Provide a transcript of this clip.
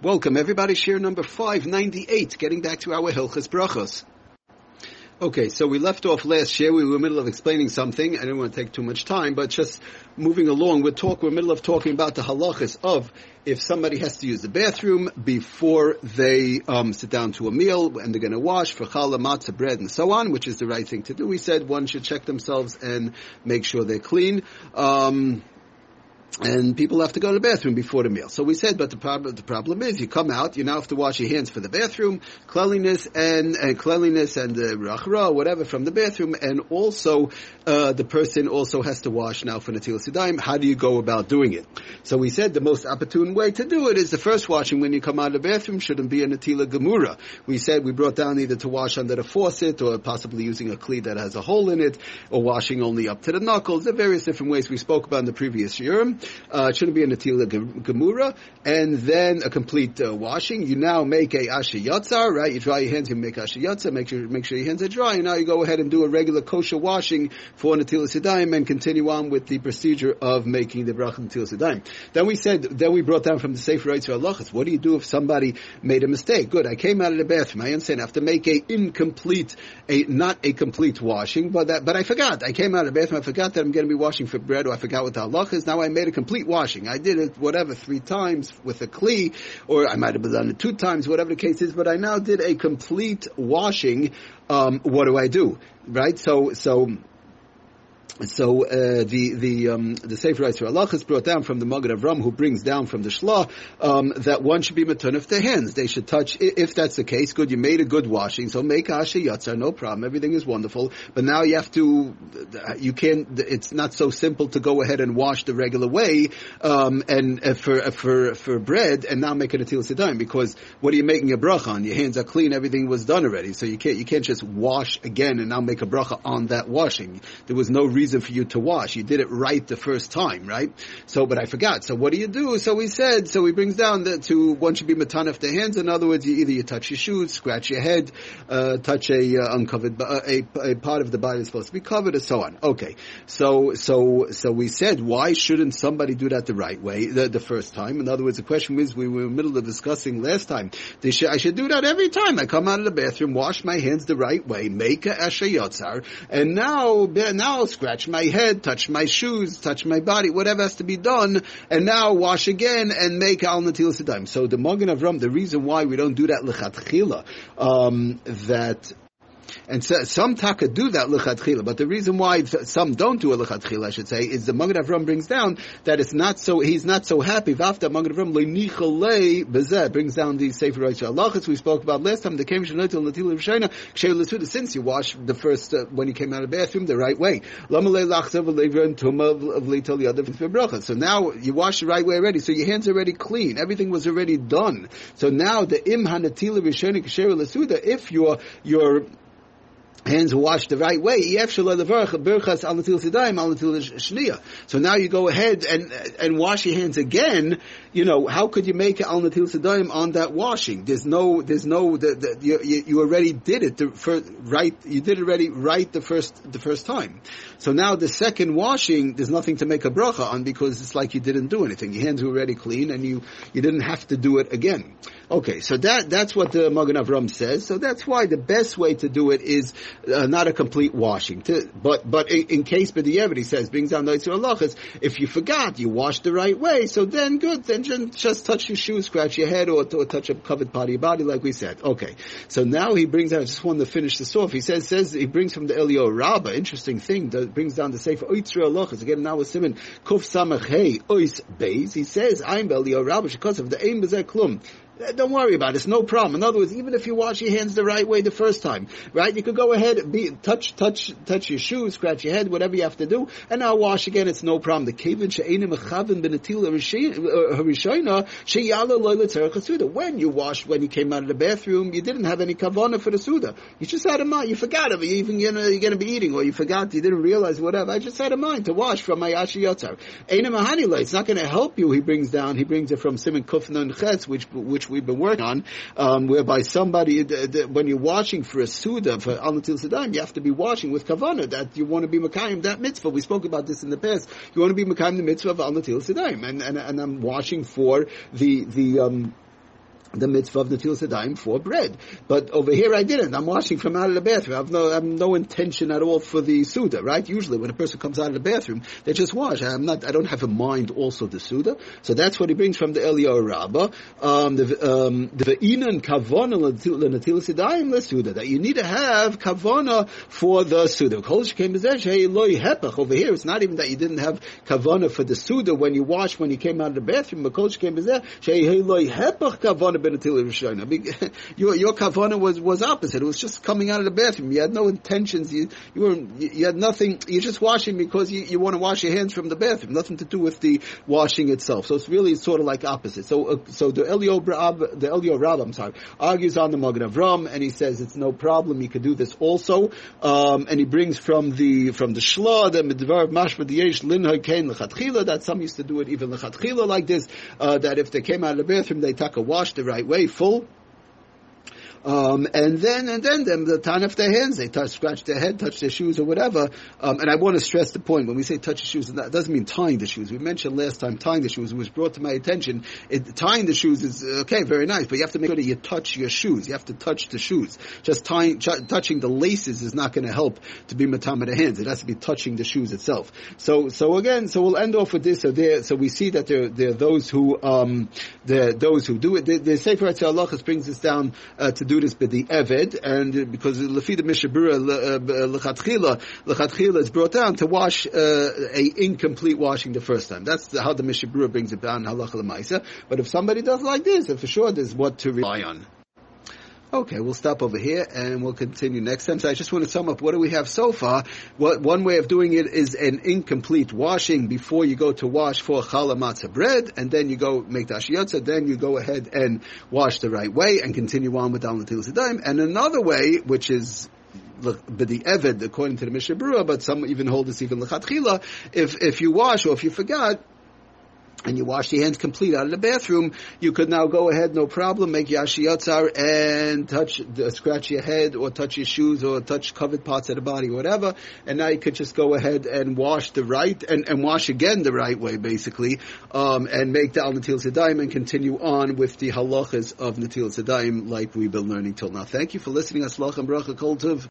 Welcome everybody, share number 598, getting back to our Hilchas Brachos. Okay, so we left off last year. We were in the middle of explaining something. I didn't want to take too much time, but just moving along, we're talk. We're in the middle of talking about the halachas of if somebody has to use the bathroom before they um, sit down to a meal and they're going to wash for challah, matzah, bread, and so on, which is the right thing to do. We said one should check themselves and make sure they're clean. Um, and people have to go to the bathroom before the meal. So we said, but the problem, the problem is you come out, you now have to wash your hands for the bathroom, cleanliness and, and cleanliness and the rachra, whatever from the bathroom, and also, uh, the person also has to wash now for Natil Sidaim. How do you go about doing it? So we said the most opportune way to do it is the first washing when you come out of the bathroom shouldn't be a Natila Gemura. We said we brought down either to wash under the faucet or possibly using a kli that has a hole in it or washing only up to the knuckles. There are various different ways we spoke about in the previous year. Uh, it shouldn't be a natila gemura, and then a complete uh, washing. You now make a asha yatzar, right? You dry your hands, you make asha yatzar, make sure make sure your hands are dry, and now you go ahead and do a regular kosher washing for natila sidaim, and continue on with the procedure of making the bracha natila sidaim. Then we said, then we brought down from the Sefer Rights Halachas. What do you do if somebody made a mistake? Good, I came out of the bathroom. I understand. I have to make a incomplete, a not a complete washing, but that, but I forgot. I came out of the bathroom. I forgot that I'm going to be washing for bread, or I forgot what the halach is. Now I made a complete washing. I did it, whatever, three times with a kli, or I might have done it two times, whatever the case is, but I now did a complete washing. Um, what do I do? Right? So, so, so uh, the the um, the Sefer Yitzhak Allah is brought down from the Magen Avram, who brings down from the Shlah um, that one should be of the hands. They should touch. If that's the case, good. You made a good washing, so make Asha Yatzar, no problem. Everything is wonderful. But now you have to. You can't. It's not so simple to go ahead and wash the regular way um, and uh, for uh, for for bread and now make it a til sidaim because what are you making a bracha on? Your hands are clean. Everything was done already, so you can't you can't just wash again and now make a bracha on that washing. There was no reason for you to wash. You did it right the first time, right? So, but I forgot. So what do you do? So he said, so he brings down that to, one should be matanif the hands. In other words, you either you touch your shoes, scratch your head, uh, touch a uh, uncovered, uh, a, a part of the body is supposed to be covered and so on. Okay. So, so, so we said, why shouldn't somebody do that the right way, the, the first time? In other words, the question is, we were in the middle of discussing last time, I should do that every time I come out of the bathroom, wash my hands the right way, make a asher yotzar, and now, now scratch touch my head, touch my shoes, touch my body, whatever has to be done, and now wash again and make al natil sidaim. So the Magen Avram, the reason why we don't do that lechatchila, um, that and so, some taka do that lechatchila, but the reason why some don't do a lechatchila, I should say, is the Magen Avram brings down that it's not so, he's not so happy. Vafta Magen Avram le'nichalei bezeh brings down the Sefer Halachas we spoke about last time, the Kem Shanatil Natil Rishayna, Kshay since you wash the first, uh, when you came out of the bathroom the right way. So now you wash the right way already, so your hands are already clean, everything was already done. So now the Im Hanatila Rishayna Kshay Lesuda, if your, your, hands washed the right way. So now you go ahead and and wash your hands again. You know how could you make al natil sedayim on that washing? There's no there's no the, the, you, you already did it the first, right. You did it already right the first the first time. So now the second washing there's nothing to make a bracha on because it's like you didn't do anything. Your hands were already clean and you you didn't have to do it again. Okay, so that that's what the Magen Avram says. So that's why the best way to do it is uh, not a complete washing. To, but but in, in case B'diyevet, he says, brings down Halachas, if you forgot, you washed the right way, so then good, then just, touch your shoes, scratch your head, or, or touch a covered part of your body, like we said. Okay, so now he brings out, I just wanted to finish this off, he says, says he brings from the Elio Rabbah, interesting thing, that brings down the Sefer Oitzir Halachas, again now with Simon, Kuf Samach Hey, Ois Beis, he says, I'm Elio Rabbah, because of the Bezeh Klum, Uh, don't worry about it. It's no problem. In other words, even if you wash your hands the right way the first time, right? You could go ahead, be, touch, touch, touch your shoes, scratch your head, whatever you have to do, and now wash again. It's no problem. The uh, loyla When you washed, when you came out of the bathroom, you didn't have any kavana for the suda. You just had a mind. You forgot of it. Even you know, you're going to be eating, or you forgot. You didn't realize whatever. I just had a mind to wash from my ashi. It's not going to help you. He brings down. He brings it from Simon Kufnan Ches, which which we've been working on, um, whereby somebody, when you're watching for a Suda, for Al Natil Sedayim, you have to be watching with Kavana, that you want to be Makayim, that mitzvah. We spoke about this in the past. You want to be Makayim the mitzvah of Al Natil Sedayim, and, and, and I'm watching for the, the, um, the mitzvah of the Sedayim for bread. But over here I didn't. I'm washing from out of the bathroom. I have no, I have no intention at all for the Suda, right? Usually when a person comes out of the bathroom, they just wash. I'm not, I don't have in mind also the Suda. So that's what he brings from the Eliyahu Rabbah. Um, the, um, the Ve'inan Kavana L'Natil Sedayim L'Suda. That you need to have Kavona for the Suda. Over here, it's not even that you didn't have Kavona for the Suda when you wash when you came out of the bathroom. Kavana your your kavana was was opposite. It was just coming out of the bathroom. You had no intentions. You you were you had nothing. You're just washing because you, you want to wash your hands from the bathroom. Nothing to do with the washing itself. So it's really sort of like opposite. So uh, so the Elio the Elio Rab, I'm sorry, argues on the Magen Avram and he says it's no problem. You could do this also. Um, and he brings from the from the Shla the Medvar Mashma Yesh Linha Kain Lechatchila that some used to do it even Lechatchila like this. Uh, that if they came out of the bathroom they took a wash the right way, full. Um, and then, and then, them the time of their hands, they touch, scratch their head, touch their shoes or whatever. Um, and I want to stress the point when we say touch the shoes, that doesn't mean tying the shoes. We mentioned last time tying the shoes. It was brought to my attention. It, tying the shoes is okay, very nice, but you have to make sure that you touch your shoes. You have to touch the shoes. Just tying, ch- touching the laces is not going to help to be matama the hands. It has to be touching the shoes itself. So, so again, so we'll end off with this. So there, so we see that there, there are those who, um, there, those who do it. The, the Sefer Halacha brings us down uh, to do this by the Eved, and because the Mishnah Berurah uh, Lechatchila, Lechatchila is brought down to wash uh, a incomplete washing the first time. That's how the Mishnah Berurah brings it down Halacha Lemaisa. But if somebody does like this, then for sure there's what to rely on. Okay, we'll stop over here and we'll continue next time. So I just want to sum up what do we have so far. What, one way of doing it is an incomplete washing before you go to wash for challah matzah bread, and then you go make the then you go ahead and wash the right way and continue on with Al Natil Sidaim. And another way, which is the Eved, according to the Mishnah Berurah, but some even hold this even Lechatchila, if, if you wash or if you forgot, and you wash your hands complete out of the bathroom, you could now go ahead, no problem, make yashiyatzar and touch, uh, scratch your head or touch your shoes or touch covered parts of the body, whatever. And now you could just go ahead and wash the right, and, and wash again the right way, basically, um, and make the al natil sedaim and continue on with the halachas of natil sedaim like we've been learning till now. Thank you for listening. Aslach and bracha kol